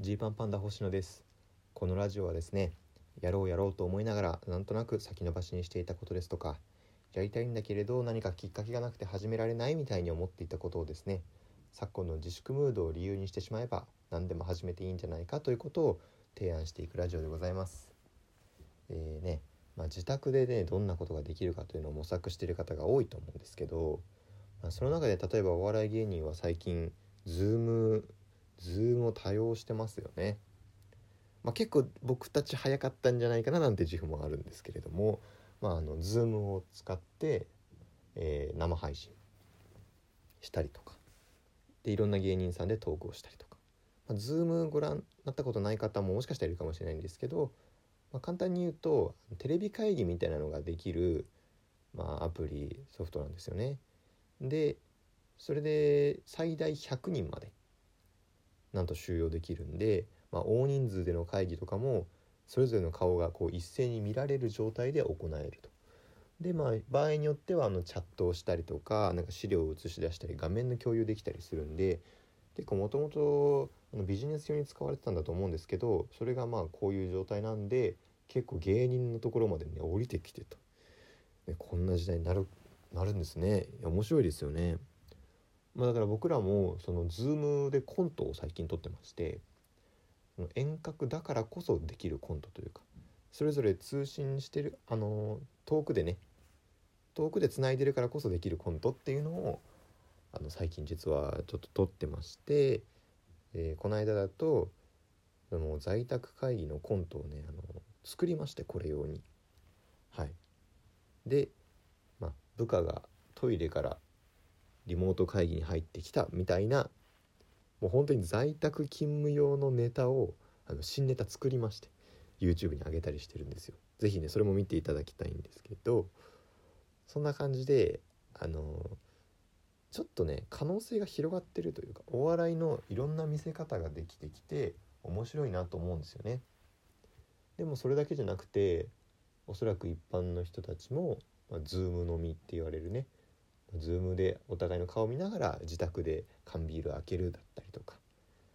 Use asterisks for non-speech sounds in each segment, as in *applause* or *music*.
ジーパンパンダ星野ですこのラジオはですねやろうやろうと思いながらなんとなく先延ばしにしていたことですとかやりたいんだけれど何かきっかけがなくて始められないみたいに思っていたことをですね昨今の自粛ムードを理由にしてしまえば何でも始めていいんじゃないかということを提案していくラジオでございます。えーねまあ、自宅でねどんなことができるかというのを模索している方が多いと思うんですけど、まあ、その中で例えばお笑い芸人は最近 Zoom, Zoom を多用してますよね。まあ、結構僕たち早かったんじゃないかななんて自負もあるんですけれども、まあ、あの Zoom を使って、えー生配信したりとかでいろんな芸人さんでトークをしたりとか、まあ、Zoom ご覧になったことない方ももしかしたらいるかもしれないんですけど、まあ、簡単に言うとテレビ会議みたいなのができる、まあ、アプリソフトなんですよね。でそれで最大100人までなんと収容できるんで、まあ、大人数での会議とかもそれぞれの顔がこう一斉に見られる状態で行えると。でまあ場合によってはあのチャットをしたりとかなんか資料を映し出したり画面の共有できたりするんで結構もともとビジネス用に使われてたんだと思うんですけどそれがまあこういう状態なんで結構芸人のところまでね降りてきてと、ね、こんな時代になるなるんですねいや面白いですよね。まあ、だから僕らもその Zoom でコントを最近撮ってまして遠隔だからこそできるコントというかそれぞれ通信してるあの遠くでね遠くでつないでるからこそできるコントっていうのをあの最近実はちょっと撮ってまして、えーこの間だとその在宅会議のコントをねあの作りましてこれ用に。はい、で、まあ、部下がトイレからリモート会議に入ってきたみたいなもう本当に在宅勤務用のネタをあの新ネタ作りまして YouTube に上げたりしてるんですよ。ぜひねそれも見ていただきたいんですけどそんな感じであのちょっとね可能性が広がってるというかお笑いのいろんな見せ方ができてきて面白いなと思うんですよね。でもそれだけじゃなくておそらく一般の人たちも、まあ、Zoom 飲みって言われるね Zoom でお互いの顔見ながら自宅で缶ビール開けるだったりとか。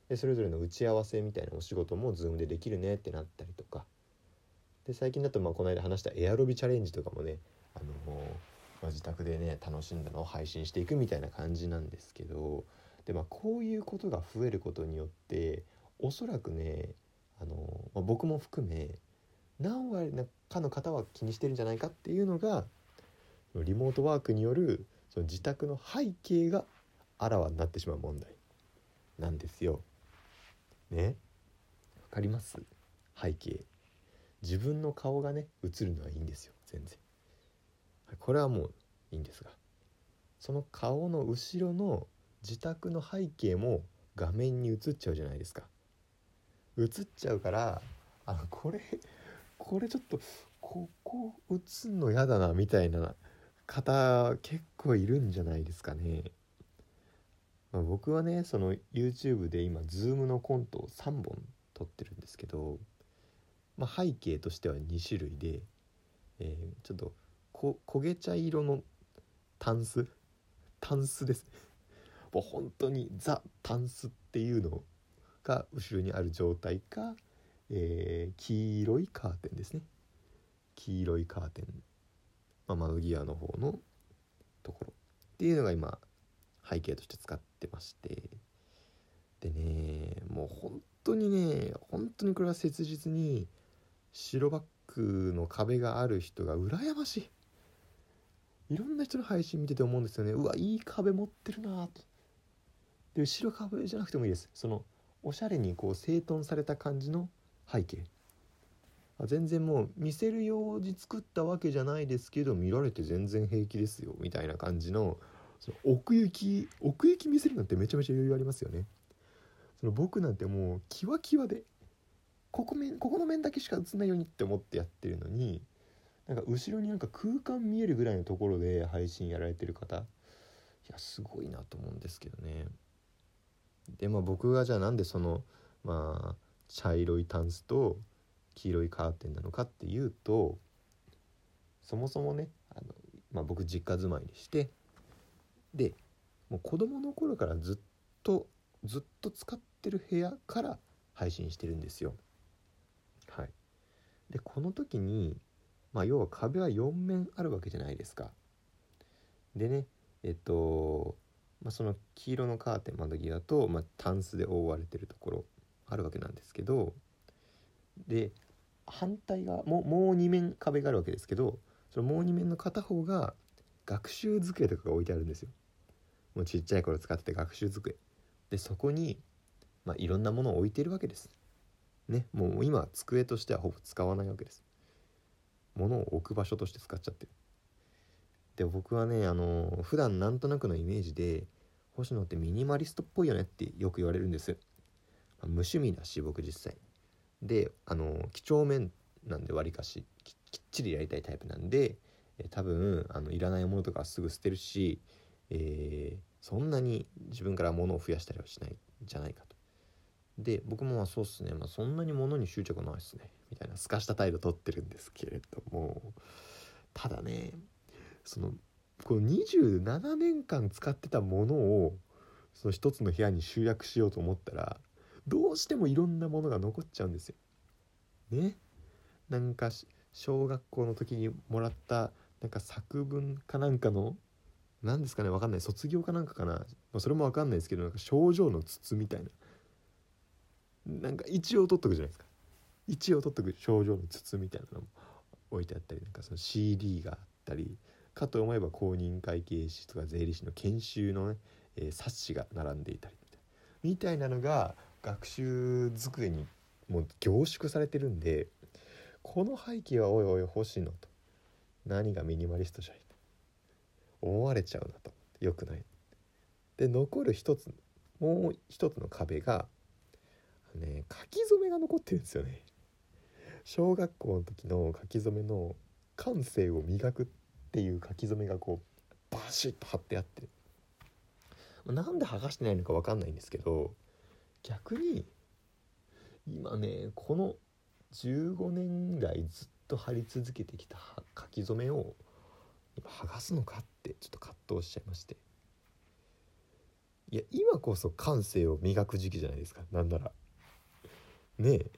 でそれぞれの打ち合わせみたいなお仕事も Zoom でできるねってなったりとか。で最近だとまあこの間話したエアロビチャレンジとかもね、あのまあ、自宅でね楽しんだのを配信していくみたいな感じなんですけど。で、まあ、こういうことが増えることによっておそらくね、あのまあ、僕も含め何割かの方は気にしてるんじゃないかっていうのがリモートワークによるその自宅の背景があらわになってしまう問題なんですよ。ね？わかります？背景。自分の顔がね映るのはいいんですよ全然。はいこれはもういいんですが。その顔の後ろの自宅の背景も画面に映っちゃうじゃないですか。映っちゃうからあのこれこれちょっとここ映んの嫌だなみたいな方結構いるんじゃないですかね。まあ、僕はねその YouTube で今 Zoom のコントを3本撮ってるんですけど、まあ、背景としては2種類で、えーちょっとこ焦げ茶色のタンス？タンスです。もう本当にザ・タンスっていうのが後ろにある状態か、えー黄色いカーテンですね。黄色いカーテン、まあ、窓際の方のところっていうのが今背景として使ってまして。でねもう本当にね本当にこれは切実に白バックの壁がある人が羨ましい。いろんな人の配信見てて思うんですよね。うわいい壁持ってるなと。で後ろ壁じゃなくてもいいです。そのおしゃれにこう整頓された感じの背景。全然もう見せるように作ったわけじゃないですけど見られて全然平気ですよみたいな感じのその奥行き奥行き見せるなんてめちゃめちゃ余裕ありますよね。その僕なんてもうキワキワでここ面ここの面だけしか映んないようにって思ってやってるのになんか後ろになんか空間見えるぐらいのところで配信やられてる方いやすごいなと思うんですけどね。でまあ僕がじゃあなんでそのまあ茶色いタンスと黄色いカーテンなのかっていうとそもそもねあの、まあ、僕実家住まいでしてでもう子供の頃からずっとずっと使ってる部屋から配信してるんですよ。はい、でこの時に、まあ、要は壁は4面あるわけじゃないですか。でねえっと、まあ、その黄色のカーテン窓際と、まあ、タンスで覆われてるところあるわけなんですけどで反対側ももう2面壁があるわけですけどそのもう2面の片方が学習机とかが置いてあるんですよ。もうちっちゃい頃使ってた学習机。でそこに、まあ、いろんなものを置いてるわけです。ねもう今机としてはほぼ使わないわけです。物を置く場所として使っちゃってる。で僕はねあの普段なんとなくのイメージで星野ってミニマリストっぽいよねってよく言われるんです。まあ、無趣味だし僕実際。であの几帳面なんでわりかしきっちりやりたいタイプなんで、え多分あのいらないものとかすぐ捨てるし、えー、そんなに自分から物を増やしたりはしないんじゃないかと。で僕もまあそうっすね、まあ、そんなに物に執着ないっすね。みたいなすかした態度取ってるんですけれども。ただねそのこの27年間使ってたものをその一つの部屋に集約しようと思ったらどうしてもいろんなものが残っちゃうんですよ。ね。なんか小学校の時にもらったなんか作文かなんかの何ですかね分かんない。卒業かなんかかな、まあ、それも分かんないですけどなんか症状の筒みたいな。なんか一応取っとくじゃないですか。一応取っとく症状の筒みたいなのも置いてあったりなんかその CD があったりかと思えば公認会計士とか税理士の研修のね、えー、冊子が並んでいたりみたいなのが学習机にもう凝縮されてるんでこの背景はおいおい欲しいのと。何がミニマリストじゃいと。思われちゃうなと。よくない。で残る一つもう一つの壁がね書き初めが残ってるんですよね。小学校の時の書き初めの感性を磨くっていう書き初めがこうバシッと貼ってあって。なんで剥がしてないのか分かんないんですけど逆に今ねこの15年来ずっと貼り続けてきた書き初めを今剥がすのかってちょっと葛藤しちゃいまして。いや今こそ感性を磨く時期じゃないですか。なんなら。ねえ。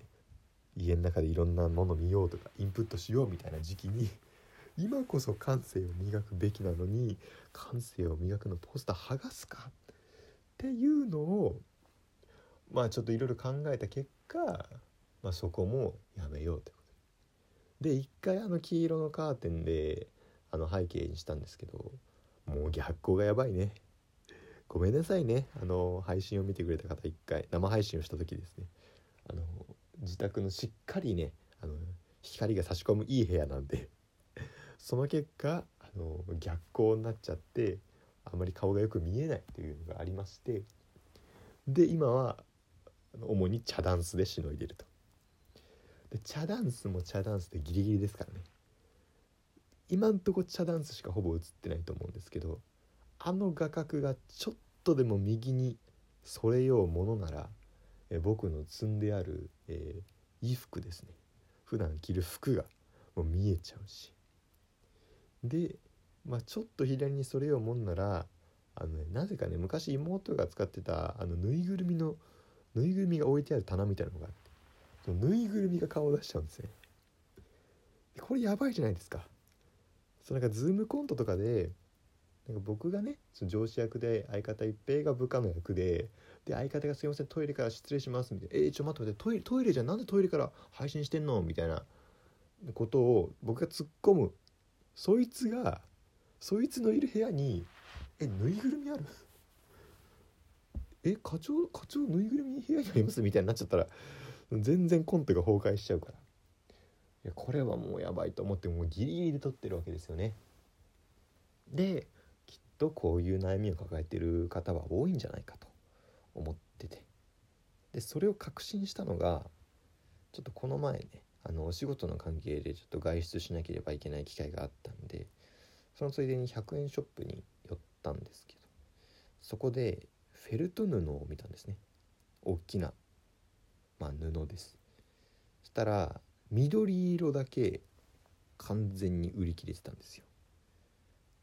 家の中でいろんなもの見ようとかインプットしようみたいな時期に *laughs* 今こそ感性を磨くべきなのに感性を磨くのポスター剥がすかっていうのをまあちょっといろいろ考えた結果、まあ、そこもやめようということ。で一回あの黄色のカーテンであの背景にしたんですけどもう逆光がやばいね。ごめんなさいね。あの配信を見てくれた方一回生配信をした時ですね。あの自宅のしっかりねあの光が差し込むいい部屋なんで。その結果あの逆光になっちゃってあまり顔がよく見えないというのがありまして。で今は主に茶ダンスでしのいでると。で茶ダンスも茶ダンスでギリギリですからね。今んとこ茶ダンスしかほぼ映ってないと思うんですけどあの画角がちょっとでも右にそれようものならえ僕の積んである、えー、衣服ですね。普段着る服がもう見えちゃうし。で、まあ、ちょっと左にそれようもんならあの、ね、なぜかね昔妹が使ってたあのぬいぐるみのぬいぐるみが置いてある棚みたいなのがあってそのぬいぐるみが顔を出しちゃうんですね。これやばいじゃないですか。そなんかズームコントとかでなんか僕がねその上司役で相方一平が部下の役でで相方が「すいませんトイレから失礼します」みたいな「えー、ちょ待って待ってトイレトイレじゃん？なんでトイレから配信してんの?」みたいな。ことを僕が突っ込む。そいつがそいつのいる部屋に「えぬいぐるみある？え課長課長ぬいぐるみ部屋にあります?」みたいになっちゃったら全然コントが崩壊しちゃうからいやこれはもうやばいと思ってもうギリギリで撮ってるわけですよね。できっとこういう悩みを抱えてる方は多いんじゃないかと思っててでそれを確信したのがちょっとこの前ねあのお仕事の関係でちょっと外出しなければいけない機会があったんでそのついでに100円ショップに寄ったんですけどそこでフェルト布を見たんですね。大きな、まあ、布です。そしたら緑色だけ完全に売り切れてたんですよ。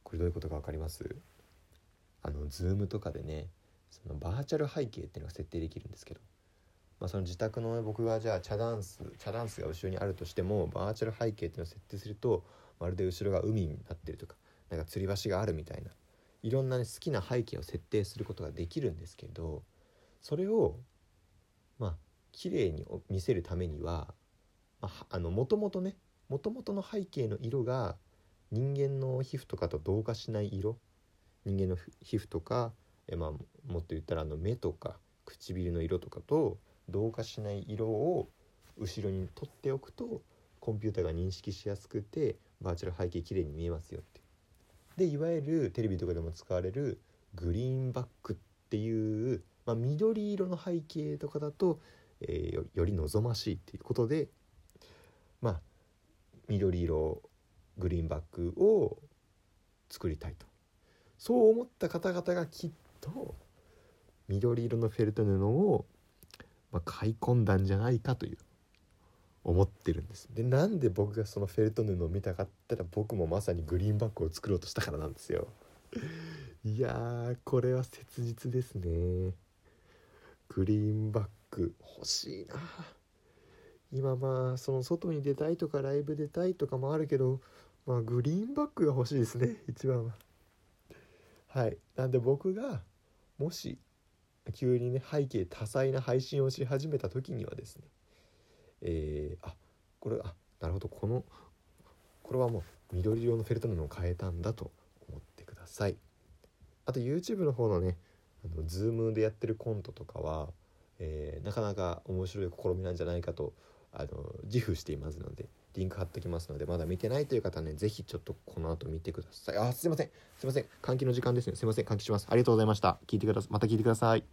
これどういうことか分かります？あのズームとかでねそのバーチャル背景っていうのが設定できるんですけど。まあ、その自宅の僕がじゃあ茶ダンス茶ダンスが後ろにあるとしてもバーチャル背景っていうのを設定するとまるで後ろが海になってるとかなんか吊り橋があるみたいな。いろんな、ね、好きな背景を設定することができるんですけどそれをまあ綺麗に見せるためには、もともとねもともとの背景の色が人間の皮膚とかと同化しない色人間の皮膚とかえ、まあ、もっと言ったらあの目とか唇の色とかと同化しない色を後ろに取っておくとコンピューターが認識しやすくてバーチャル背景綺麗に見えますよってでいわゆるテレビとかでも使われるグリーンバックっていう、まあ、緑色の背景とかだと、えー、より望ましいっていうことでまあ緑色グリーンバックを作りたいと。そう思った方々がきっと緑色のフェルト布を、まあ、買い込んだんじゃないかという思ってるんです。でなんで僕がそのフェルト布を見たかったら僕もまさにグリーンバッグを作ろうとしたからなんですよ。*laughs* いやーこれは切実ですね。グリーンバッグ欲しいな。今まあその外に出たいとかライブ出たいとかもあるけどまあグリーンバッグが欲しいですね一番は。はい。なんで僕がもし急にね背景多彩な配信をし始めた時にはですねえー、あこれあなるほど。このこれはもう緑色のフェルト布を変えたんだと思ってください。あと YouTube の方のねあの Zoom でやってるコントとかは、えー、なかなか面白い試みなんじゃないかとあの自負していますのでリンク貼っときますのでまだ見てないという方はね是非ちょっとこの後見てください。あすいません。すいません。換気の時間ですね。すいません。換気します。ありがとうございました。聞いてくださまた聞いてください。